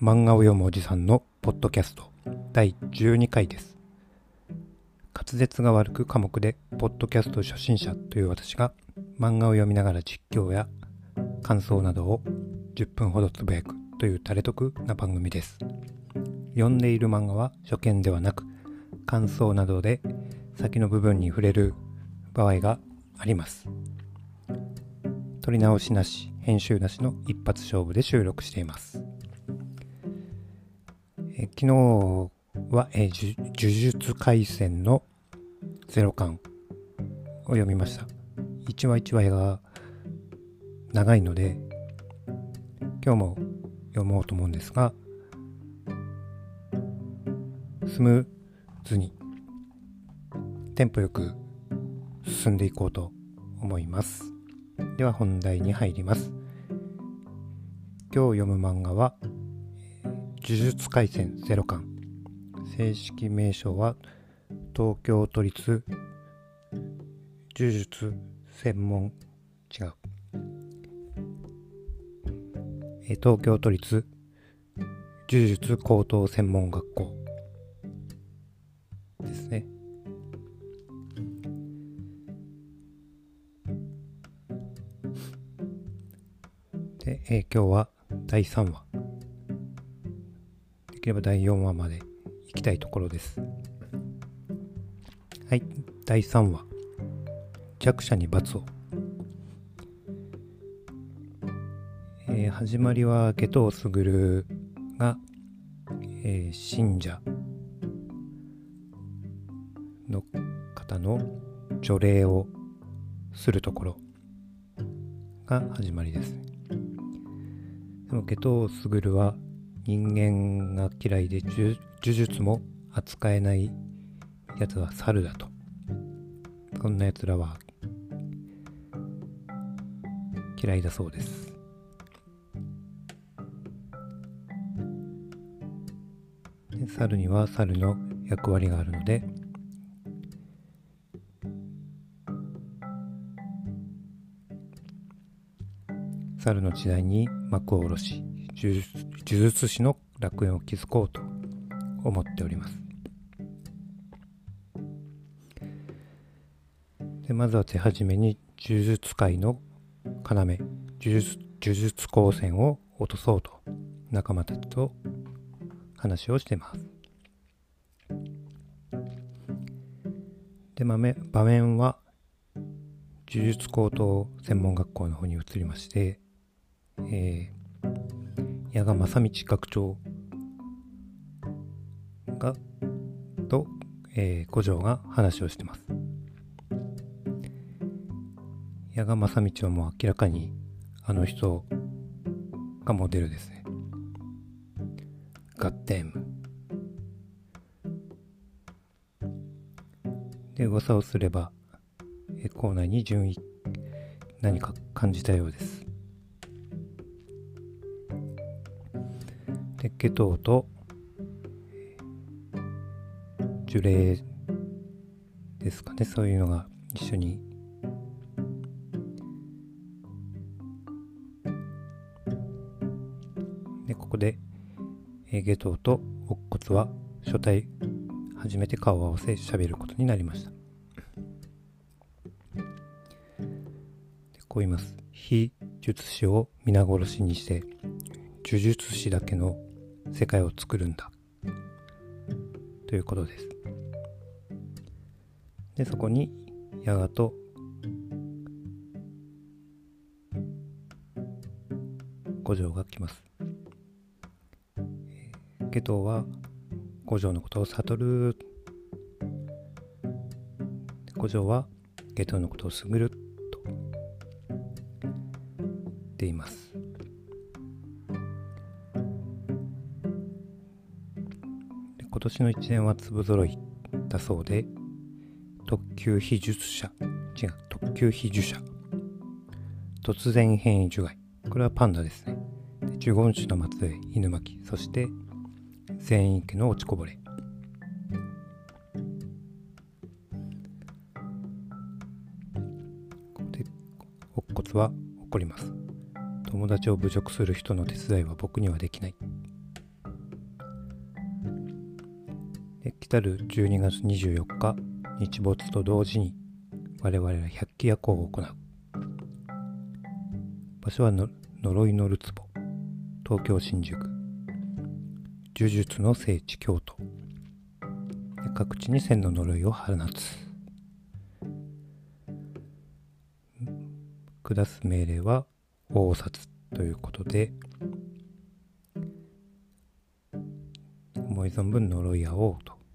漫画を読むおじさんのポッドキャスト。第12回です。滑舌が悪く科目でポッドキャスト初心者という私が漫画を読みながら実況や感想などを10分ほどつぶやくという垂れ得な番組です。読んでいる漫画は初見ではなく感想などで先の部分に触れる場合があります。撮り直しなし編集なしの一発勝負で収録しています。昨日は、えー、呪術廻戦の0巻を読みました。1話1話が長いので今日も読もうと思うんですがスムーズにテンポよく進んでいこうと思います。では本題に入ります。今日読む漫画は術廻戦ゼロ巻正式名称は東京都立呪術専門違う。東京都立呪術高等専門学校。ですね。で、え、今日は第3話。できれば第4話まで行きたいところです。はい。第3話。弱者に罰を。えー、始まりは下藤卓が、えー、信者。の方の除霊をするところ。が始まりです。でも下藤卓は人間が嫌いで呪術も扱えないやつは猿だと。こんなやつらは嫌いだそうです。猿には猿の役割があるので猿の時代に幕を下ろし呪術師の楽園を築こうと思っておりますでまずは手始めに呪術界の要呪術呪術高専を落とそうと仲間たちと話をしてます。で、場面は呪術高等専門学校の方に移りまして、えー、矢賀正道学長が、と、えー、五条が話をしてます。矢賀正道はもう明らかにあの人がモデルですね。合点で噂をすればえ校内に順位何か感じたようですで下等と樹齢ですかね。そういうのが一緒に。でここで下等と乙骨は初対初めて顔を合わせ喋ることになりました。こう言います。非術師を皆殺しにして呪術師だけの世界を作るんだ。ということです。でそこにヤガと五条が来ます。ケトは五条のことを悟る。五条はゲトのことをすぐる。と言っています。年の一年は粒揃いだそうで特級非術者。違う特級非呪者。突然変異除外。これはパンダですね。呪言種の末裔犬巻。そして全域の落ちこぼれ。で乙骨は怒ります。友達を侮辱する人の手伝いは僕にはできない。来たる12月24日日没と同時に我々は百鬼夜行を行う。場所は呪いのるつぼ東京新宿。呪術の聖地京都。各地に千の呪いを放つ。下す命令は大札ということで思い存分呪い合おうと。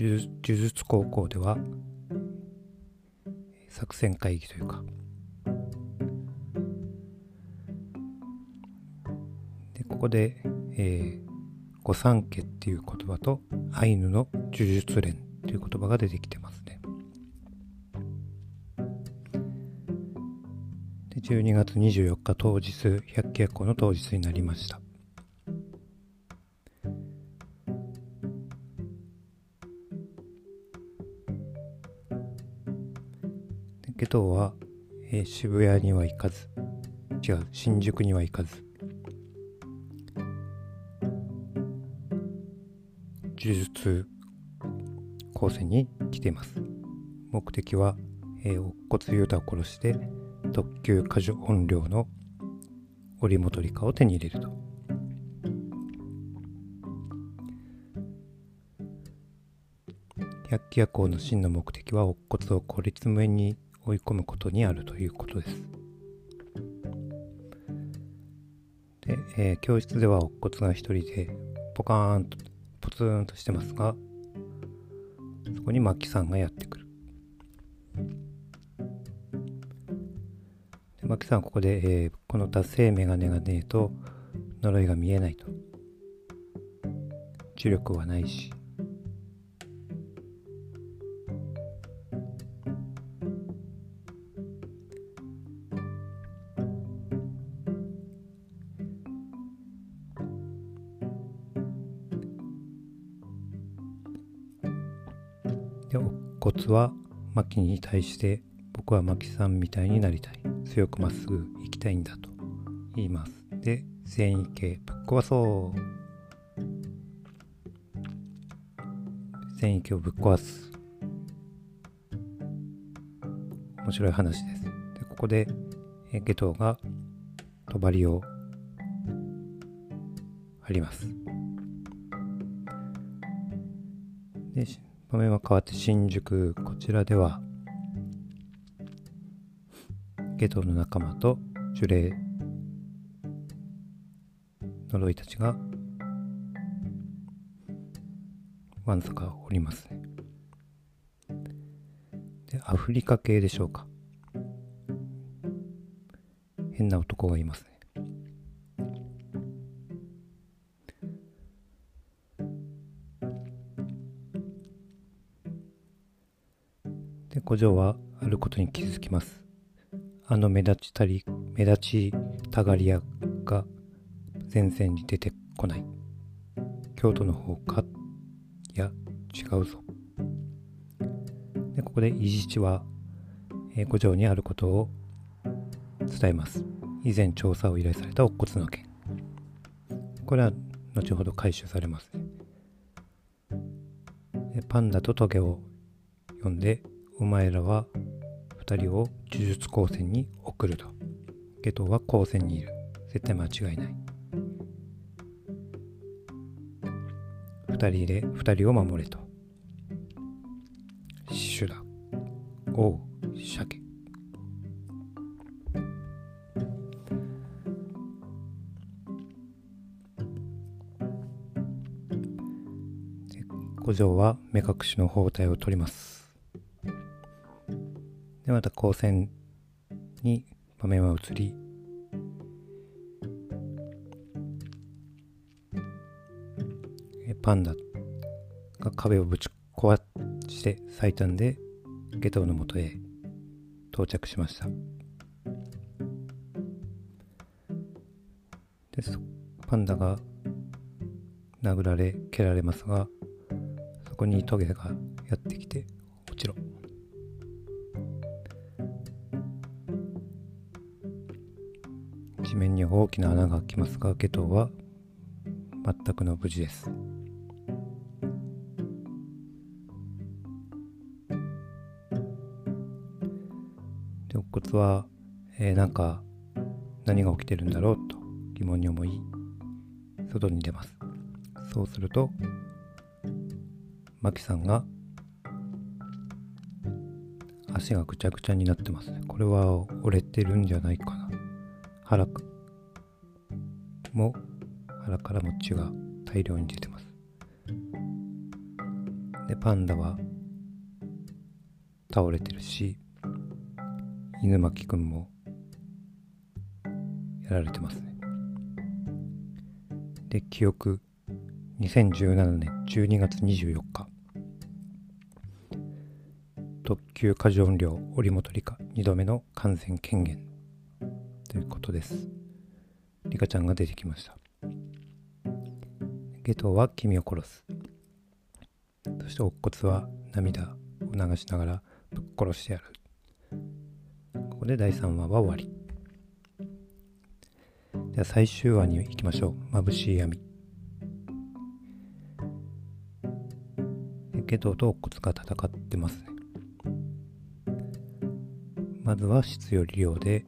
呪術高校では作戦会議というかでここで、えー、御三家っていう言葉とアイヌの呪術連という言葉が出てきてますね。で12月24日当日百鬼夜行の当日になりました。けどは、えー、渋谷には行かず違う新宿には行かず。呪術高専に来ています。目的は、えー、乙骨ユータを殺して特級過剰音量の織本理科を手に入れると。百鬼夜行の真の目的は乙骨を孤立無縁に追い込むことにあるということです。で、えー、教室では乙骨が一人でポカーンとポツンとしてますがそこにマキさんがやってくる。でマキさんはここで、えー、この達成メガネがねえと呪いが見えないと。呪力はないし骨は牧に対して僕は牧さんみたいになりたい。強くまっすぐ行きたいんだと言い。ますで繊維系ぶっ壊そう繊維系をぶっ壊す。面白い話です。でここでゲトが帳を張ります。場面は変わって新宿こちらではゲトの仲間と呪霊呪いたちがわんさかおりますね。でアフリカ系でしょうか。変な男がいますね。で、古城はあることに気づきます。あの目立ちたり、目立ちたがり屋が前線に出てこない。京都の方か？いや、違うぞ。で、ここで伊地知は、えー、古城にあることを伝えます。以前調査を依頼された乙骨の件。これは後ほど回収されますね。パンダとトゲを読んでお前らは2人を呪術高専に送ると。ゲトは高専にいる。絶対間違いない。2人で2人を守れと。シュラ、オウ、鮭。古城は目隠しの包帯を取ります。でまた光線に場面は移りパンダが壁をぶち壊して最短でゲトウのもとへ到着しました。でパンダが殴られ蹴られますがそこにトゲが地面に大きな穴が開きますがゲトは全くの無事です。で肋骨は、えー、なんか何が起きてるんだろうと疑問に思い外に出ます。そうするとマキさんが足がぐちゃぐちゃになってます。これは折れてるんじゃないかな。腹も腹からも血が大量に出てます。でパンダは倒れてるし犬巻くんもやられてますね。で記憶2017年12月24日特急過剰量織本理香2度目の感染権限。ということです。リカちゃんが出てきました。ゲトは君を殺す。そして乙骨は涙を流しながらぶっ殺してやる。ここで第3話は終わり。では最終話に行きましょう。眩しい闇。ゲトと乙骨が戦ってますね。まずは質より量で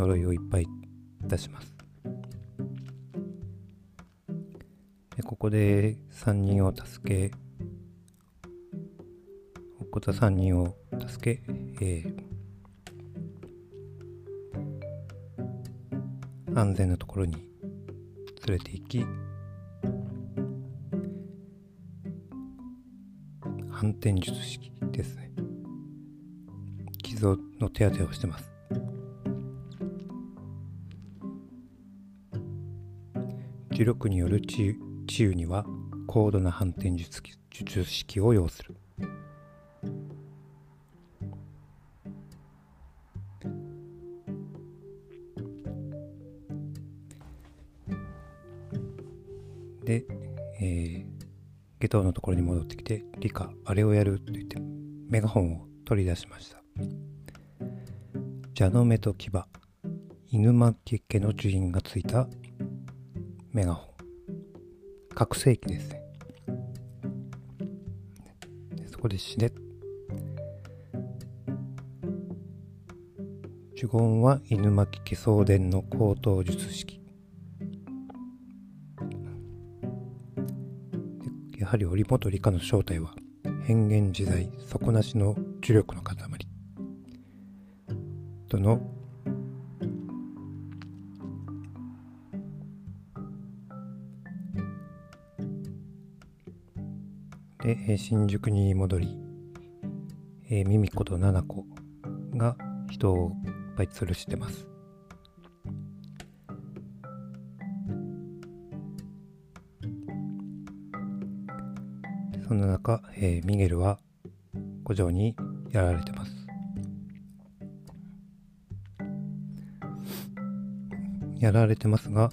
呪いをいっぱい出します。でここで3人を助けおっこ3人を助け、えー、安全なところに連れて行き反転術式ですね。傷の手当てをしてます。磁力による治癒には高度な反転術術式を要する。で、えー、下等のところに戻ってきて「理科あれをやる」と言ってメガホンを取り出しました。蛇の目と牙犬巻家の樹印がついたメガホン。覚醒器ですね。でそこで死ね。呪言は犬巻家送電の高等術式。やはり織本理科の正体は変幻自在底なしの呪力の塊。とので新宿に戻り、えー、ミミコとナナコが人をいっぱい吊るしてますそんな中、えー、ミゲルは古城にやられてます。やられてますが、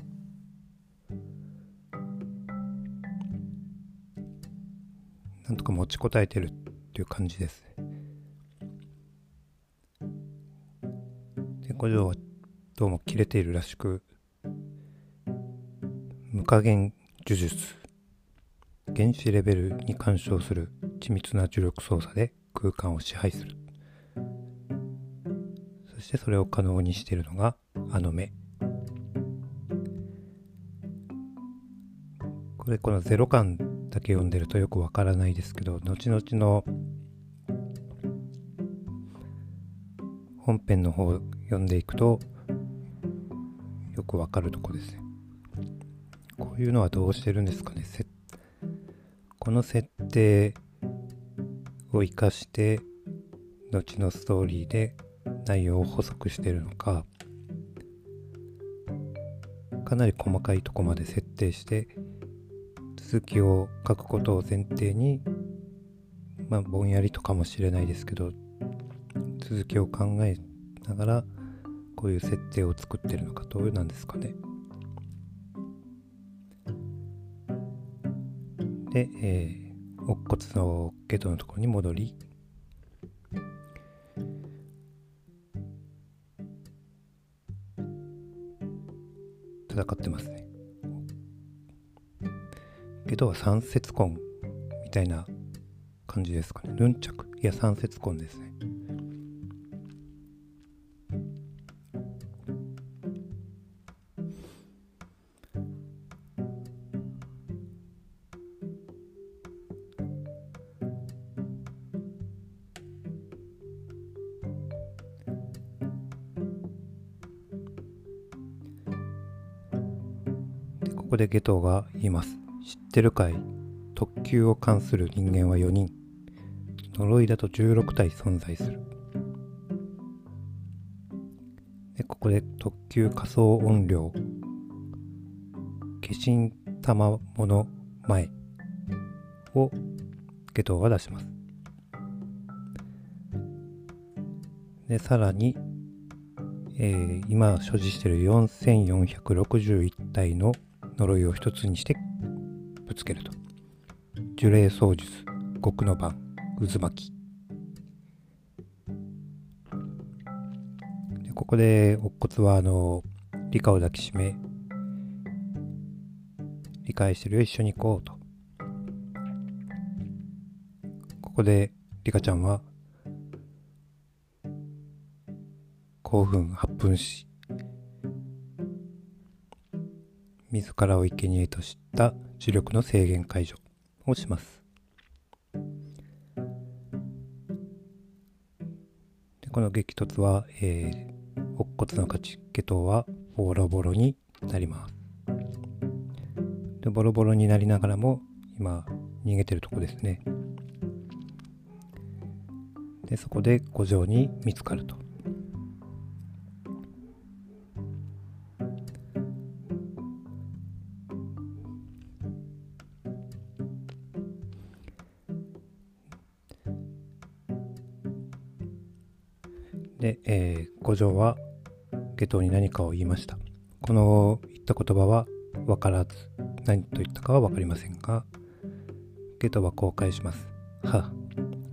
なんとか持ちこたえてるっていう感じです。で、古城はどうも切れているらしく、無加減呪術。原子レベルに干渉する緻密な呪力操作で空間を支配する。そしてそれを可能にしているのがあの目これこのゼロ感だけ読んでるとよくわからないですけど後々の本編の方読んでいくとよくわかるとこですね。こういうのはどうしてるんですかね。この設定を生かして後のストーリーで内容を補足してるのかかなり細かいとこまで設定して続きを書くことを前提にまあぼんやりとかもしれないですけど続きを考えながらこういう設定を作ってるのかどうなんですかね。で、えー、乙骨のゲトのところに戻り戦ってますね。ゲトは三節根みたいな感じですかね。ヌンチャク。いや、三節根ですね。ここでゲトが言います。知ってるかい？特急を関する人間は4人。呪いだと16体存在する。でここで特急仮想音量。化身玉物前をゲトが出します。で、さらに、えー今所持している4461体の呪いを一つにしてつけると。呪霊操術、極の番、渦巻き。でここで、乙骨は、あの、理科を抱きしめ、理解してるよ、一緒に行こうと。ここで、リカちゃんは、興奮発奮し、自らを生贄とした呪力の制限解除をします。でこの激突は、えー、乙骨の勝ち家頭はボロボロになります。でボロボロになりながらも今逃げてるとこですね。でそこで五条に見つかると。えー、五条は下等に何かを言いました。この言った言葉は分からず、何と言ったかは分かりませんが、ゲトはこう返します。は、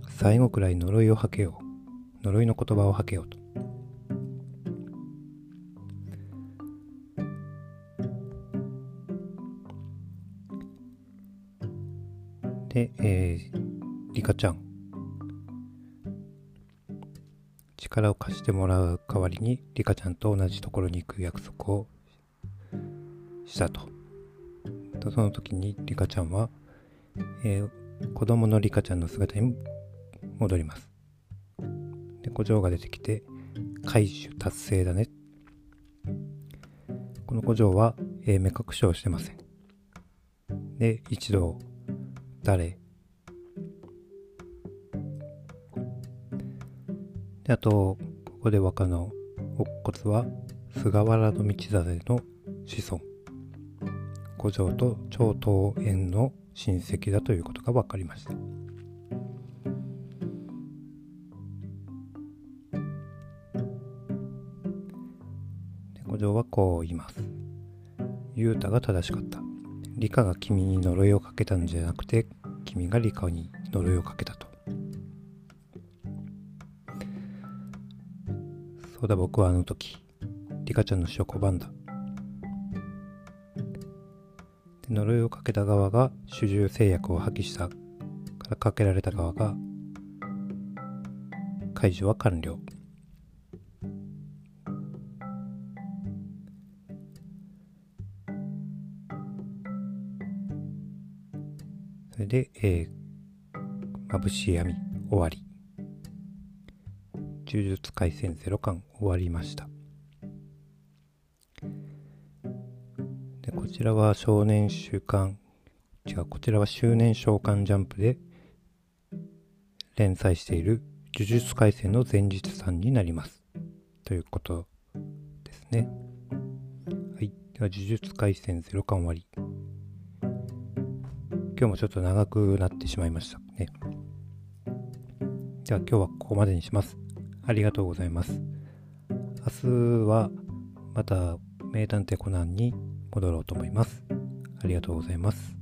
最後くらい呪いを吐けよう。呪いの言葉を吐けようと。で、えー、リカちゃん。力を貸してもらう代わりにリカちゃんと同じところに行く約束をしたと。とその時にリカちゃんは、えー、子供のリカちゃんの姿に戻ります。で、古城が出てきて、回収達成だね。この古城は、えー、目隠しをしてません。で、一度、誰で、あと、ここで和歌の乙骨は、菅原道真の子孫。五条と長東縁の親戚だということが分かりました。で五条はこう言います。雄太が正しかった。理科が君に呪いをかけたんじゃなくて、君が理科に呪いをかけたと。そうだ僕はあの時、リカちゃんの死を拒んだ。で呪いをかけた側が主従制約を破棄したからかけられた側が解除は完了。それで、えー、眩しい闇終わり。呪術廻戦ゼロ巻終わりました。で、こちらは少年週刊、違う、こちらは周年召喚ジャンプで連載している呪術廻戦の前日さんになります。ということですね。はい。では、呪術廻戦ゼロ巻終わり。今日もちょっと長くなってしまいましたね。では今日はここまでにします。ありがとうございます。明日はまた名探偵コナンに戻ろうと思います。ありがとうございます。